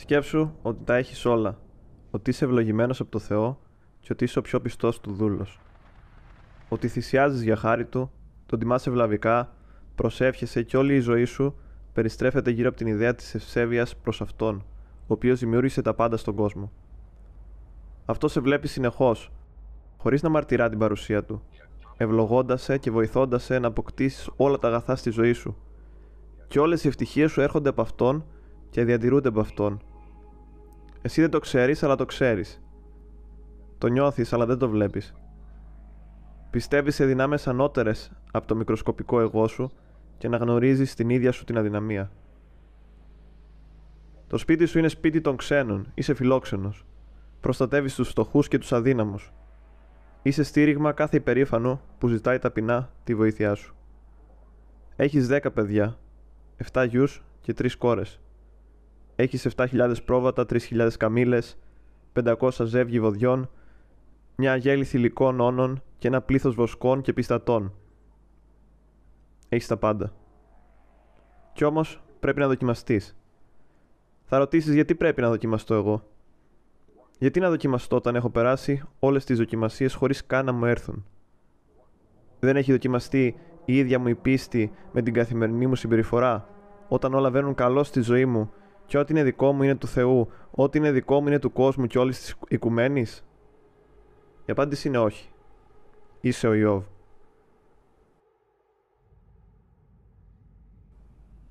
Σκέψου ότι τα έχεις όλα. Ότι είσαι ευλογημένος από το Θεό και ότι είσαι ο πιο πιστός του δούλος. Ότι θυσιάζεις για χάρη του, τον τιμάσαι ευλαβικά, προσεύχεσαι και όλη η ζωή σου περιστρέφεται γύρω από την ιδέα της ευσέβειας προς αυτόν, ο οποίος δημιούργησε τα πάντα στον κόσμο. Αυτό σε βλέπει συνεχώς, χωρίς να μαρτυρά την παρουσία του, ευλογώντα σε και βοηθώντα σε να αποκτήσεις όλα τα αγαθά στη ζωή σου. Και όλες οι ευτυχίες σου έρχονται από αυτόν και διατηρούνται από αυτόν. Εσύ δεν το ξέρεις, αλλά το ξέρεις. Το νιώθεις, αλλά δεν το βλέπεις. Πιστεύεις σε δυνάμεις ανώτερες από το μικροσκοπικό εγώ σου και να γνωρίζεις την ίδια σου την αδυναμία. Το σπίτι σου είναι σπίτι των ξένων, είσαι φιλόξενος. Προστατεύεις τους φτωχούς και τους αδύναμους. Είσαι στήριγμα κάθε υπερήφανο που ζητάει ταπεινά τη βοήθειά σου. Έχεις 10 παιδιά, 7 γιους και 3 κόρες. Έχεις 7.000 πρόβατα, 3.000 καμήλες, 500 ζεύγη βοδιών, μια γέλη θηλυκών όνων και ένα πλήθος βοσκών και πιστατών. Έχεις τα πάντα. Κι όμως πρέπει να δοκιμαστείς. Θα ρωτήσεις γιατί πρέπει να δοκιμαστώ εγώ; Γιατί να δοκιμαστώ όταν έχω περάσει όλες τις δοκιμασίες χωρίς καν να μου έρθουν; Δεν έχει δοκιμαστεί η ίδια μου η πίστη με την καθημερινή μου συμπεριφορά, όταν όλα βαίνουν καλό στη ζωή μου και ό,τι είναι δικό μου είναι του Θεού, ό,τι είναι δικό μου είναι του κόσμου και όλης της οικουμένης. Η απάντηση είναι όχι. Είσαι ο Ιώβ.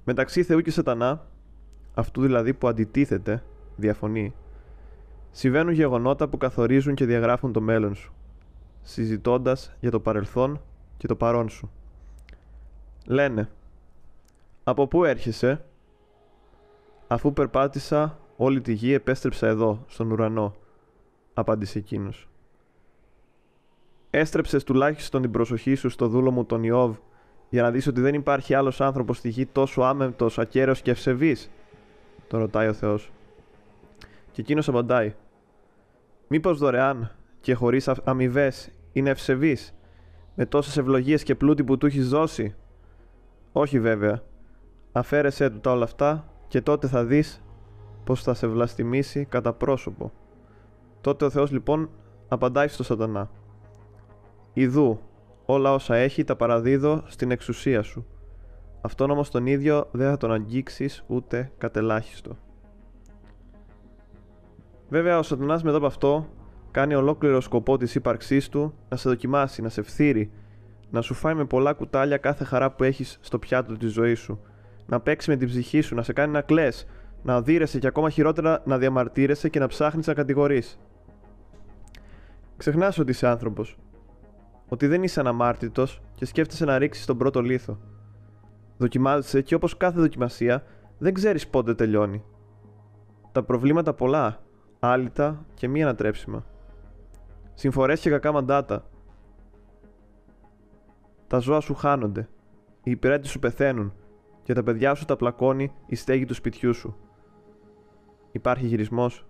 Μεταξύ Θεού και Σατανά, αυτού δηλαδή που αντιτίθεται, διαφωνεί, συμβαίνουν γεγονότα που καθορίζουν και διαγράφουν το μέλλον σου, συζητώντας για το παρελθόν και το παρόν σου. Λένε, από πού έρχεσαι, αφού περπάτησα όλη τη γη επέστρεψα εδώ, στον ουρανό, απάντησε εκείνος. Έστρεψες τουλάχιστον την προσοχή σου στο δούλο μου τον Ιώβ για να δεις ότι δεν υπάρχει άλλος άνθρωπος στη γη τόσο άμεμπτος, ακέραιος και ευσεβής, τον ρωτάει ο Θεός. Και εκείνος απαντάει, Μήπως δωρεάν και χωρίς αμοιβές είναι ευσεβής, με τόσες ευλογίες και πλούτη που του έχεις δώσει; Όχι βέβαια. Αφαίρεσέ του τα όλα αυτά και τότε θα δεις πως θα σε βλαστημίσει κατά πρόσωπο. Τότε ο Θεός λοιπόν απαντάει στο σατανά. Ιδού, όλα όσα έχει τα παραδίδω στην εξουσία σου. Αυτόν όμως τον ίδιο δεν θα τον αγγίξεις ούτε κατελάχιστο. Βέβαια ο σατανάς μετά από αυτό κάνει ολόκληρο σκοπό της ύπαρξής του να σε δοκιμάσει, να σε φθείρει, να σου φάει με πολλά κουτάλια κάθε χαρά που έχεις στο πιάτο της ζωής σου, να παίξεις με την ψυχή σου, να σε κάνει να κλαις, να οδύρεσαι και ακόμα χειρότερα να διαμαρτύρεσαι και να ψάχνεις να κατηγορείς. Ξεχνάς ότι είσαι άνθρωπος, ότι δεν είσαι αναμάρτητος και σκέφτεσαι να ρίξεις τον πρώτο λίθο. Δοκιμάζεσαι και όπως κάθε δοκιμασία δεν ξέρεις πότε τελειώνει. Τα προβλήματα πολλά, άλυτα και μη ανατρέψιμα. Συμφορές και κακά μαντάτα. Τα ζώα σου χάνονται, οι υπηρέτες σου πεθαίνουν και τα παιδιά σου τα πλακώνει η στέγη του σπιτιού σου. Υπάρχει γυρισμός.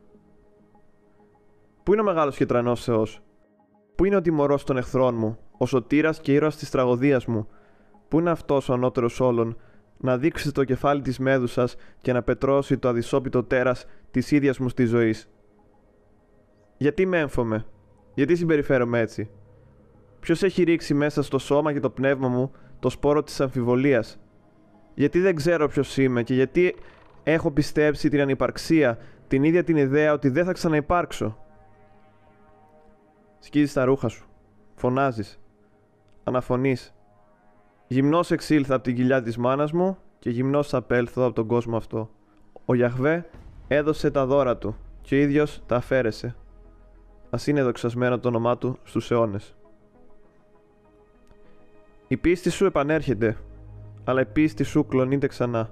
Πού είναι ο μεγάλος και τρανός Θεός, Πού είναι ο τιμωρός των εχθρών μου, ο σωτήρας και ήρωας της τραγωδίας μου; Πού είναι αυτός ο ανώτερος όλων, να δείξει το κεφάλι της μέδουσας και να πετρώσει το αδυσόπιτο τέρας της ίδιας μου της ζωής. Γιατί με έμφωμαι, γιατί συμπεριφέρομαι έτσι; Ποιος έχει ρίξει μέσα στο σώμα και το πνεύμα μου το σπόρο της αμφιβολίας; Γιατί δεν ξέρω ποιος είμαι και γιατί έχω πιστέψει την ανυπαρξία, την ίδια την ιδέα ότι δεν θα ξαναυπάρξω. Σκίζεις τα ρούχα σου. Φωνάζεις. Αναφωνείς. Γυμνός εξήλθα από την κοιλιά της μάνας μου και γυμνός απέλθω από τον κόσμο αυτό. Ο Γιαχβέ έδωσε τα δώρα του και ο ίδιος τα αφαίρεσε. Ας είναι δοξασμένο το όνομά του στους αιώνες. Η πίστη σου επανέρχεται, αλλά η πίστη σου κλονείται ξανά.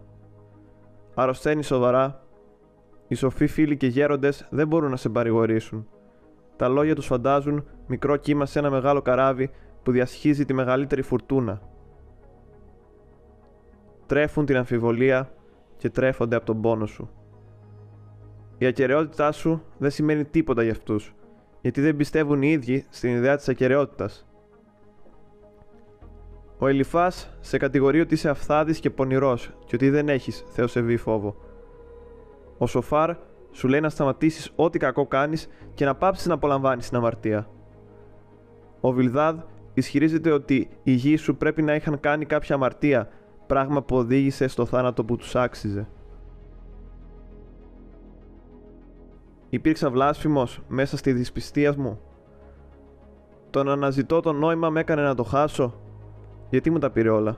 Αρρωσταίνει σοβαρά. Οι σοφοί φίλοι και γέροντες δεν μπορούν να σε παρηγορήσουν. Τα λόγια τους φαντάζουν μικρό κύμα σε ένα μεγάλο καράβι που διασχίζει τη μεγαλύτερη φουρτούνα. Τρέφουν την αμφιβολία και τρέφονται από τον πόνο σου. Η ακαιρεότητά σου δεν σημαίνει τίποτα για αυτούς, γιατί δεν πιστεύουν οι ίδιοι στην ιδέα της ακαιρεότητας. Ο Ελιφάς σε κατηγορεί ότι είσαι αυθάδης και πονηρός και ότι δεν έχεις θεοσεβή φόβο. Ο Σοφάρ Σου λέει να σταματήσεις ό,τι κακό κάνεις και να πάψεις να απολαμβάνεις την αμαρτία. Ο Βιλδάδ ισχυρίζεται ότι οι γης σου πρέπει να είχαν κάνει κάποια αμαρτία, πράγμα που οδήγησε στο θάνατο που τους άξιζε. Υπήρξα βλάσφημος μέσα στη δυσπιστία μου. Το να αναζητώ το νόημα με έκανε να το χάσω. Γιατί μου τα πήρε όλα.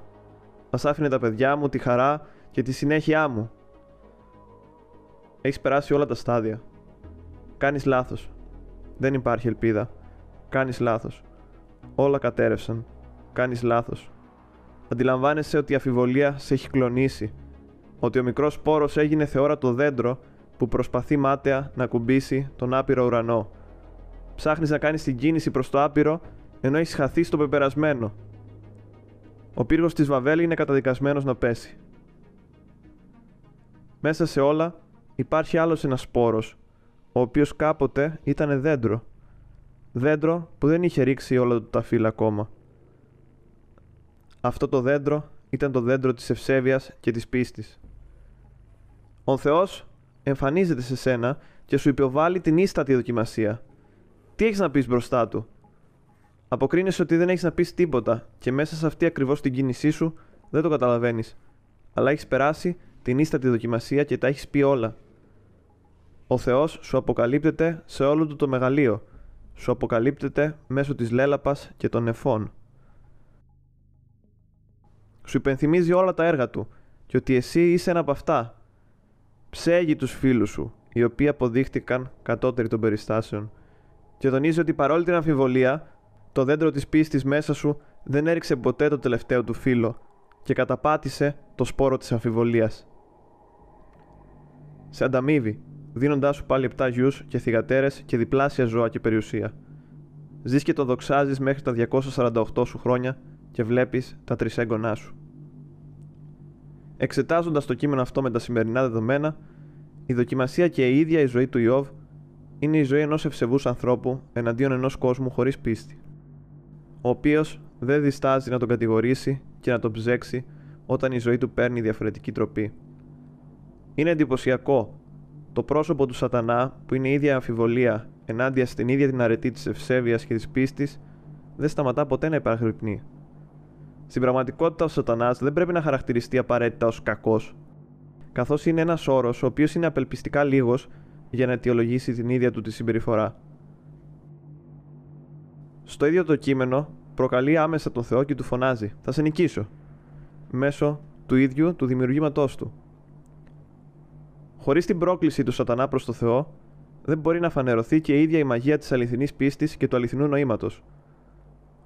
Μας άφηνε τα παιδιά μου, τη χαρά και τη συνέχειά μου. Έχεις περάσει όλα τα στάδια. Κάνεις λάθος. Δεν υπάρχει ελπίδα. Κάνεις λάθος. Όλα κατέρευσαν. Κάνεις λάθος. Αντιλαμβάνεσαι ότι η αφιβολία σε έχει κλονίσει. Ότι ο μικρός σπόρος έγινε θεόρατο δέντρο που προσπαθεί μάταια να κουμπίσει τον άπειρο ουρανό. Ψάχνεις να κάνεις την κίνηση προς το άπειρο ενώ έχεις χαθεί στο πεπερασμένο. Ο πύργος της Βαβέλη είναι καταδικασμένος να πέσει. Μέσα σε όλα υπάρχει άλλος ένας σπόρος, ο οποίος κάποτε ήταν δέντρο. Δέντρο που δεν είχε ρίξει όλα του τα φύλλα ακόμα. Αυτό το δέντρο ήταν το δέντρο της ευσέβειας και της πίστης. Ο Θεός εμφανίζεται σε σένα και σου υποβάλλει την ίστατη δοκιμασία. Τι έχεις να πεις μπροστά του; Αποκρίνεσαι ότι δεν έχεις να πεις τίποτα και μέσα σε αυτή ακριβώς την κίνησή σου δεν το καταλαβαίνεις. Αλλά έχεις περάσει την ίστατη δοκιμασία και τα έχεις πει όλα. Ο Θεός σου αποκαλύπτεται σε όλο του το μεγαλείο. Σου αποκαλύπτεται μέσω της λέλαπας και των νεφών. Σου υπενθυμίζει όλα τα έργα του και ότι εσύ είσαι ένα από αυτά. Ψέγει τους φίλους σου, οι οποίοι αποδείχτηκαν κατώτεροι των περιστάσεων και τονίζει ότι παρόλη την αμφιβολία, το δέντρο της πίστης μέσα σου δεν έριξε ποτέ το τελευταίο του φύλλο και καταπάτησε το σπόρο της αμφιβολίας. Σε ανταμείβει, δίνοντάς σου πάλι 7 γιους και θυγατέρες και διπλάσια ζώα και περιουσία. Ζεις και το δοξάζεις μέχρι τα 248 σου χρόνια και βλέπεις τα τρισέγγονά σου. Εξετάζοντας το κείμενο αυτό με τα σημερινά δεδομένα, η δοκιμασία και η ίδια η ζωή του Ιώβ είναι η ζωή ενός ευσεβούς ανθρώπου εναντίον ενός κόσμου χωρίς πίστη, ο οποίος δεν διστάζει να τον κατηγορήσει και να τον ψέξει όταν η ζωή του παίρνει διαφορετική τροπή. Είναι εντυπωσιακό το πρόσωπο του σατανά που είναι η ίδια αμφιβολία ενάντια στην ίδια την αρετή της ευσέβειας και της πίστης δεν σταματά ποτέ να υπαγρυπνεί. Στην πραγματικότητα, ο Σατανάς δεν πρέπει να χαρακτηριστεί απαραίτητα ως κακός, καθώς είναι ένας όρος ο οποίος είναι απελπιστικά λίγος για να αιτιολογήσει την ίδια του τη συμπεριφορά. Στο ίδιο το κείμενο, προκαλεί άμεσα τον Θεό και του φωνάζει: Θα σε νικήσω. Μέσω του ίδιου του δημιουργήματός του. Χωρίς την πρόκληση του Σατανά προς το Θεό, δεν μπορεί να φανερωθεί και η ίδια η μαγεία της αληθινής πίστης και του αληθινού νοήματος,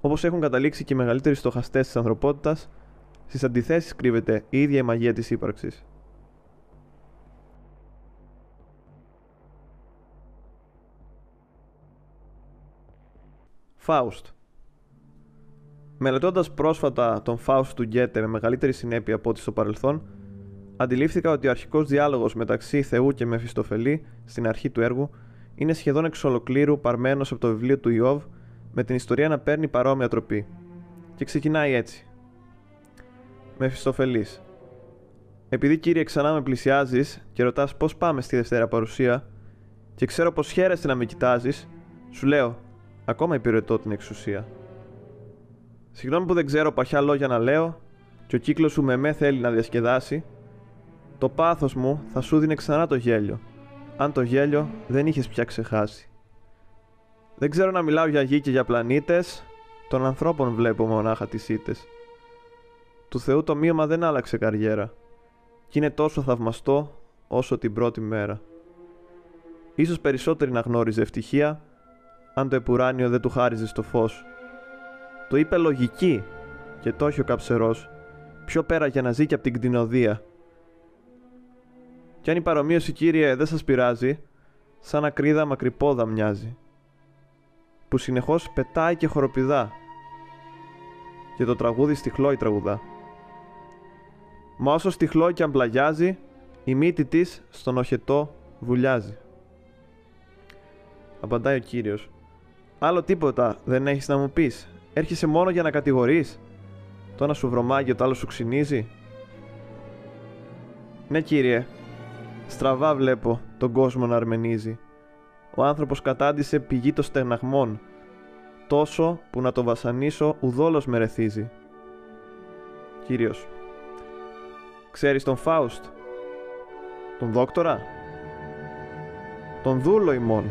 Όπως έχουν καταλήξει και οι μεγαλύτεροι στοχαστές της ανθρωπότητας, στις αντιθέσεις κρύβεται η ίδια η μαγεία της ύπαρξης. Φάουστ Μελετώντας πρόσφατα τον Φάουστ του Γκέτε με μεγαλύτερη συνέπεια από ό,τι στο παρελθόν, αντιλήφθηκα ότι ο αρχικός διάλογος μεταξύ Θεού και Μεφιστοφελή στην αρχή του έργου είναι σχεδόν εξ ολοκλήρου παρμένος από το βιβλίο του Ιώβ με την ιστορία να παίρνει παρόμοια τροπή. Και ξεκινάει έτσι. Μεφιστοφελής. Επειδή κύριε ξανά με πλησιάζεις και ρωτάς πώς πάμε στη Δευτέρα παρουσία, και ξέρω πως χαίρεσαι να με κοιτάζεις, σου λέω, ακόμα υπηρετώ την εξουσία. Συγγνώμη που δεν ξέρω παχιά λόγια να λέω, και ο κύκλος σου με με θέλει να διασκεδάσει, το πάθος μου θα σου δίνει ξανά το γέλιο, αν το γέλιο δεν είχες πια ξεχάσει. Δεν ξέρω να μιλάω για γη και για πλανήτες, των ανθρώπων βλέπω μονάχα τις ήττες. Του Θεού το μείωμα δεν άλλαξε καριέρα και είναι τόσο θαυμαστό όσο την πρώτη μέρα. Ίσως περισσότεροι να γνώριζε ευτυχία αν το επουράνιο δεν του χάριζε στο φως. Το είπε λογική και το έχει ο καψερός, πιο πέρα για να ζει και από την κτηνοδία. Κι αν η παρομοίωση κύριε δεν σας πειράζει, σαν ακρίδα μακρυπόδα μοιάζει που συνεχώς πετάει και χοροπηδά και το τραγούδι στιχλόι τραγουδά. Μα όσο στιχλόι και αμπλαγιάζει, η μύτη της στον οχετό βουλιάζει. Απαντάει ο Κύριος. Άλλο τίποτα δεν έχεις να μου πεις. Έρχεσαι μόνο για να κατηγορείς. Το ένα σου βρωμάγει, το άλλο σου ξυνίζει. Ναι κύριε, Στραβά βλέπω τον κόσμο να αρμενίζει. Ο άνθρωπος κατάντησε πηγή των στεγναγμών, τόσο που να το βασανίσω ουδόλως με ρεθίζει. Κύριος. Ξέρεις τον Φάουστ. Τον δόκτορα; Τον δούλο ημών.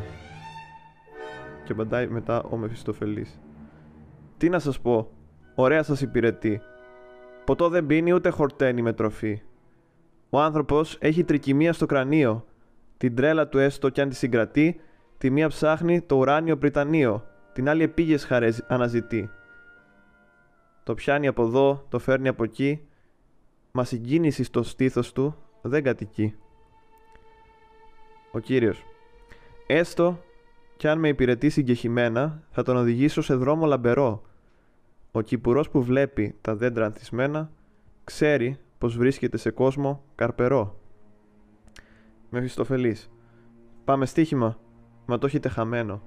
Και απαντάει μετά ο Μεφιστοφελής. Τι να σας πω, ωραία σας υπηρετεί. Ποτό δεν πίνει ούτε χορταίνει με τροφή. Ο άνθρωπος έχει τρικυμία στο κρανίο. Την τρέλα του έστω κι αν τη συγκρατεί, τη μία ψάχνει το ουράνιο πριτανείο, την άλλη επίγες χαρές αναζητεί. Το πιάνει από εδώ, το φέρνει από εκεί, μα συγκίνηση στο στήθος του δεν κατοικεί. Ο Κύριος Έστω κι αν με υπηρετεί συγκεχημένα, θα τον οδηγήσω σε δρόμο λαμπερό. Ο κυπουρός που βλέπει τα δέντρα ανθισμένα, ξέρει πως βρίσκεται σε κόσμο καρπερό. Μεφιστοφελής. Πάμε στοίχημα, μα το έχετε χαμένο.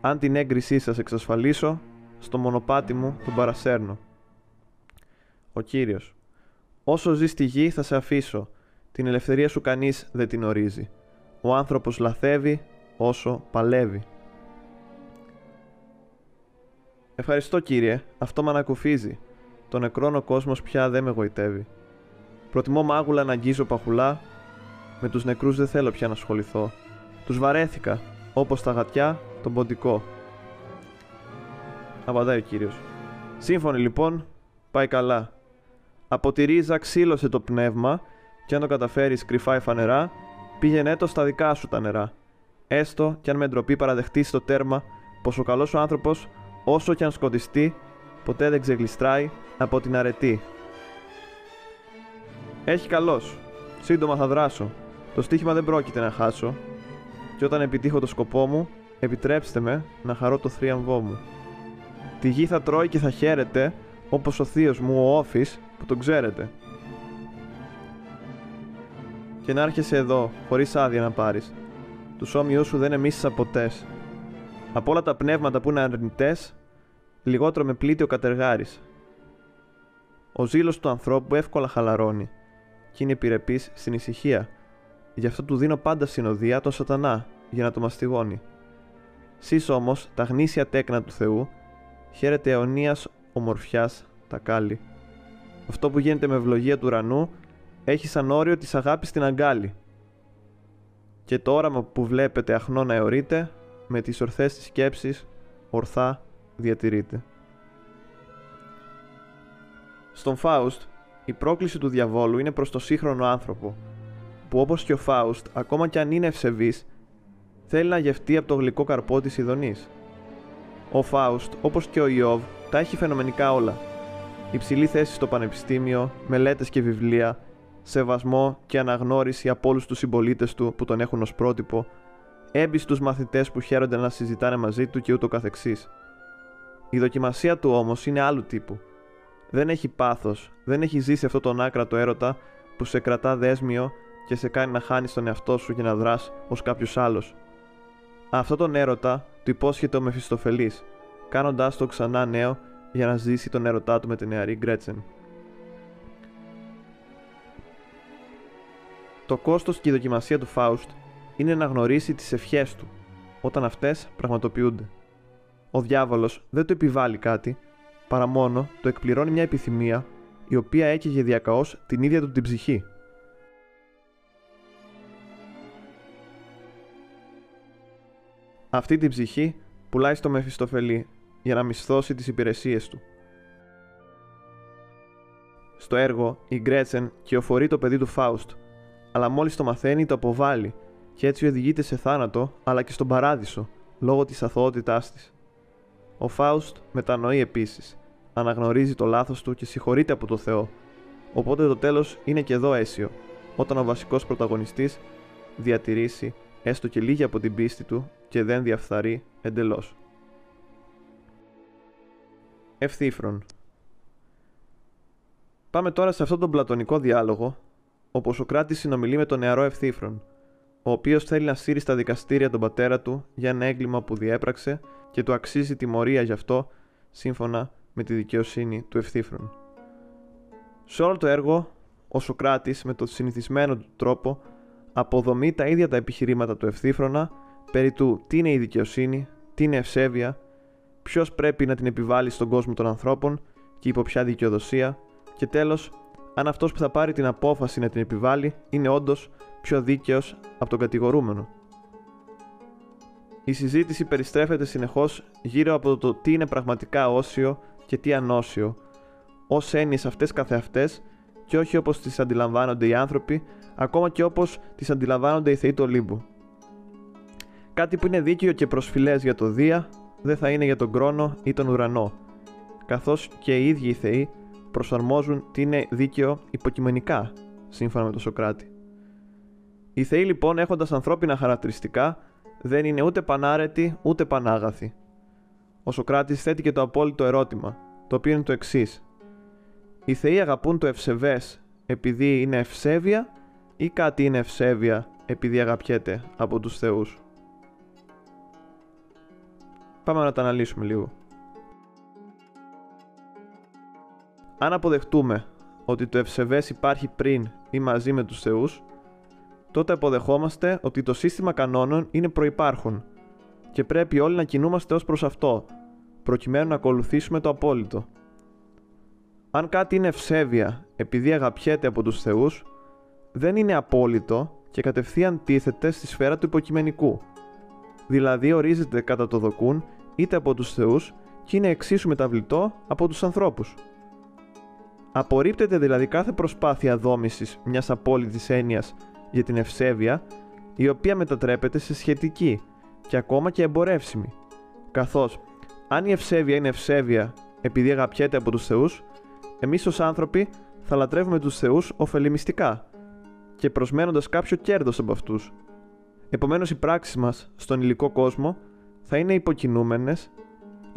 Αν την έγκρισή σας εξασφαλίσω, στο μονοπάτι μου τον παρασέρνω. Ο Κύριος. Όσο ζει στη γη θα σε αφήσω. Την ελευθερία σου κανείς δεν την ορίζει. Ο άνθρωπος λαθεύει όσο παλεύει. Ευχαριστώ κύριε, αυτό με ανακουφίζει. Το νεκρόν ο κόσμος πια δεν με γοητεύει. Προτιμώ μάγουλα να αγγίζω παχουλά. Με τους νεκρούς δεν θέλω πια να ασχοληθώ. Τους βαρέθηκα, όπως τα γατιά, τον ποντικό. Απαντάει ο κύριος. Σύμφωνοι λοιπόν, πάει καλά. Από τη ρίζα ξύλωσε το πνεύμα και αν το καταφέρεις κρυφά φανερά, πήγαινε το στα δικά σου τα νερά. Έστω κι αν με ντροπή παραδεχτεί στο τέρμα πως ο καλός ο άνθρωπος, όσο κι αν σκοτιστεί, ποτέ δεν ξεγλιστράει από την αρετή. Έχει καλός. Σύντομα θα δράσω. Το στοίχημα δεν πρόκειται να χάσω. Και όταν επιτύχω το σκοπό μου, επιτρέψτε με να χαρώ το θρίαμβό μου. Τη γη θα τρώει και θα χαίρεται, όπως ο θείος μου ο Όφης, που τον ξέρετε. Και να έρχεσαι εδώ, χωρίς άδεια να πάρεις. Τους όμοιούς σου δεν εμίσησα ποτές. Από όλα τα πνεύματα που είναι αρνητές, λιγότερο με πλήττει ο κατεργάρης. Ο ζήλος του ανθρώπου εύκολα χαλαρώνει και είναι επιρρεπής στην ησυχία. Γι' αυτό του δίνω πάντα συνοδεία τον σατανά για να το μαστιγώνει. Σεις όμως τα γνήσια τέκνα του Θεού χαίρεται αιωνίας ομορφιάς τα κάλλη. Αυτό που γίνεται με ευλογία του ουρανού έχει σαν όριο της αγάπης την αγκάλη. Και το όραμα που βλέπετε αχνό να αιωρείται, με τις ορθές της σκέψης, ορθά διατηρείται. Στον Φάουστ, η πρόκληση του διαβόλου είναι προς το σύγχρονο άνθρωπο, που όπως και ο Φάουστ, ακόμα κι αν είναι ευσεβής, θέλει να γευτεί από το γλυκό καρπό της Ιδονής. Ο Φάουστ, όπως και ο Ιώβ, τα έχει φαινομενικά όλα. Υψηλή θέση στο πανεπιστήμιο, μελέτες και βιβλία, σεβασμό και αναγνώριση από όλους τους συμπολίτες του που τον έχουν ως πρότυπο, έμπιστου μαθητές που χαίρονται να συζητάνε μαζί του και ούτω καθεξής. Η δοκιμασία του όμως είναι άλλου τύπου. Δεν έχει πάθος, δεν έχει ζήσει αυτό τον άκρατο έρωτα που σε κρατά δέσμιο και σε κάνει να χάνεις τον εαυτό σου για να δράς ως κάποιος άλλος. Αυτό τον έρωτα του υπόσχεται ο Μεφιστοφελής, κάνοντάς το ξανά νέο για να ζήσει τον έρωτά του με την νεαρή Γκρέτσεν. Το κόστος και η δοκιμασία του Φάουστ είναι να γνωρίσει τις ευχές του, όταν αυτές πραγματοποιούνται. Ο διάβολος δεν του επιβάλλει κάτι, παρά μόνο το εκπληρώνει μια επιθυμία η οποία έκαιγε διακαώς την ίδια του την ψυχή. Αυτή την ψυχή πουλάει στο Μεφιστοφελή για να μισθώσει τις υπηρεσίες του. Στο έργο, η Γκρέτσεν κυοφορεί το παιδί του Φάουστ αλλά μόλις το μαθαίνει το αποβάλλει και έτσι οδηγείται σε θάνατο αλλά και στον παράδεισο λόγω της αθωότητάς της. Ο Φάουστ μετανοεί επίσης, αναγνωρίζει το λάθος του και συγχωρείται από το Θεό, οπότε το τέλος είναι και εδώ αίσιο, όταν ο βασικός πρωταγωνιστής διατηρήσει έστω και λίγη από την πίστη του και δεν διαφθαρεί εντελώς. Ευθύφρον Πάμε τώρα σε αυτόν τον πλατωνικό διάλογο όπου ο Σοκράτη συνομιλεί με τον νεαρό Ευθύφρον, ο οποίος θέλει να σύρει στα δικαστήρια τον πατέρα του για ένα έγκλημα που διέπραξε και του αξίζει τιμωρία γι' αυτό, σύμφωνα με τη δικαιοσύνη του Ευθύφρον. Σε όλο το έργο, ο Σοκράτης με τον συνηθισμένο του τρόπο αποδομεί τα ίδια τα επιχειρήματα του ευθύφρονα περί του τι είναι η δικαιοσύνη, τι είναι ευσέβεια, ποιος πρέπει να την επιβάλλει στον κόσμο των ανθρώπων και υπό ποια δικαιοδοσία, και τέλος, αν αυτός που θα πάρει την απόφαση να την επιβάλλει είναι όντως πιο δίκαιος από τον κατηγορούμενο. Η συζήτηση περιστρέφεται συνεχώς γύρω από το τι είναι πραγματικά όσιο και τι ανώσιο, ως έννοιες αυτές καθεαυτές και όχι όπως τις αντιλαμβάνονται οι άνθρωποι, ακόμα και όπως τις αντιλαμβάνονται οι θεοί του Ολύμπου. Κάτι που είναι δίκαιο και προσφυλές για το Δία δεν θα είναι για τον κρόνο ή τον ουρανό, καθώς και οι ίδιοι οι θεοί προσαρμόζουν τι είναι δίκαιο υποκειμενικά, σύμφωνα με τον Σοκράτη. Οι θεοί λοιπόν έχοντας ανθρώπινα χαρακτηριστικά δεν είναι ούτε πανάρετοι ούτε πανάγαθοι. Ο Σοκράτης θέτει και το απόλυτο ερώτημα, το οποίο είναι το εξής. Οι θεοί αγαπούν το ευσεβές επειδή είναι ευσέβεια ή κάτι είναι ευσέβεια επειδή αγαπιέται από τους θεούς; Πάμε να τα αναλύσουμε λίγο. Αν αποδεχτούμε ότι το ευσεβές υπάρχει πριν ή μαζί με τους θεούς, τότε αποδεχόμαστε ότι το σύστημα κανόνων είναι προϋπάρχον και πρέπει όλοι να κινούμαστε ως προς αυτό, προκειμένου να ακολουθήσουμε το απόλυτο. Αν κάτι είναι ευσέβεια επειδή αγαπιέται από τους θεούς, δεν είναι απόλυτο και κατευθείαν τίθεται στη σφαίρα του υποκειμενικού. Δηλαδή ορίζεται κατά το δοκούν είτε από τους θεούς και είναι εξίσου μεταβλητό από τους ανθρώπους. Απορρίπτεται δηλαδή κάθε προσπάθεια δόμησης μιας απόλυτης έννοιας για την ευσέβεια, η οποία μετατρέπεται σε σχετική και ακόμα και εμπορεύσιμη. Καθώς, αν η ευσέβεια είναι ευσέβεια επειδή αγαπιέται από τους θεούς, εμείς ως άνθρωποι θα λατρεύουμε τους θεούς ωφελημιστικά και προσμένοντας κάποιο κέρδος από αυτούς. Επομένως οι πράξεις μας στον υλικό κόσμο θα είναι υποκινούμενες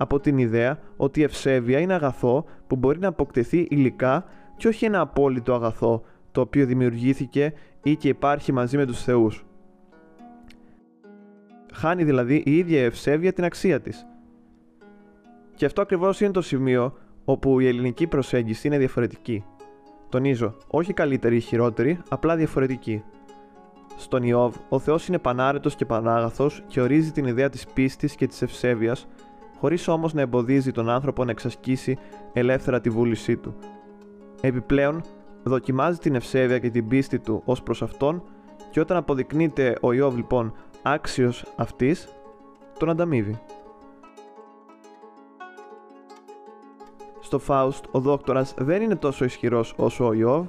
από την ιδέα ότι η ευσέβεια είναι αγαθό που μπορεί να αποκτηθεί υλικά και όχι ένα απόλυτο αγαθό το οποίο δημιουργήθηκε ή και υπάρχει μαζί με τους θεούς. Χάνει δηλαδή η ίδια η ευσέβεια την αξία της. Και αυτό ακριβώς είναι το σημείο όπου η ελληνική προσέγγιση είναι διαφορετική. Τονίζω, όχι καλύτερη ή χειρότερη, απλά διαφορετική. Στον Ιώβ, ο Θεός είναι πανάρετος και πανάγαθος και ορίζει την ιδέα της πίστης και της ευσέβειας, χωρίς όμως να εμποδίζει τον άνθρωπο να εξασκήσει ελεύθερα τη βούλησή του. Επιπλέον, δοκιμάζει την ευσέβεια και την πίστη του ως προς αυτόν, και όταν αποδεικνύεται ο Ιώβ λοιπόν άξιος αυτής, τον ανταμείβει. Στο Φάουστ, ο δόκτορας δεν είναι τόσο ισχυρός όσο ο Ιώβ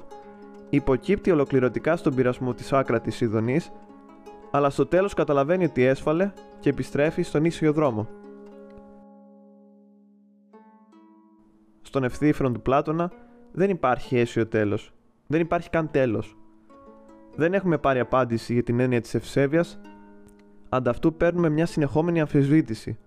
υποκύπτει ολοκληρωτικά στον πειρασμό της άκρατης Ιδονής, αλλά στο τέλος καταλαβαίνει ότι έσφαλε και επιστρέφει στον ίσιο δρόμο. Στον ευθύφρον του Πλάτωνα δεν υπάρχει αίσιο τέλος. Δεν υπάρχει καν τέλος. Δεν έχουμε πάρει απάντηση για την έννοια της ευσέβειας, ανταυτού παίρνουμε μια συνεχόμενη αμφισβήτηση,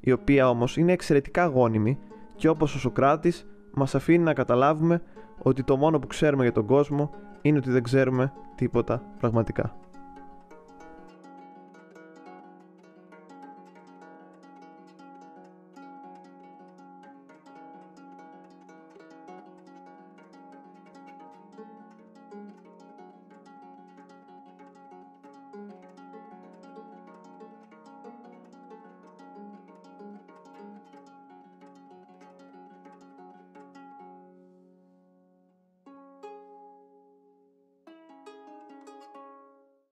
η οποία όμως είναι εξαιρετικά γόνιμη και όπως ο Σοκράτης μας αφήνει να καταλάβουμε ότι το μόνο που ξέρουμε για τον κόσμο είναι ότι δεν ξέρουμε τίποτα πραγματικά.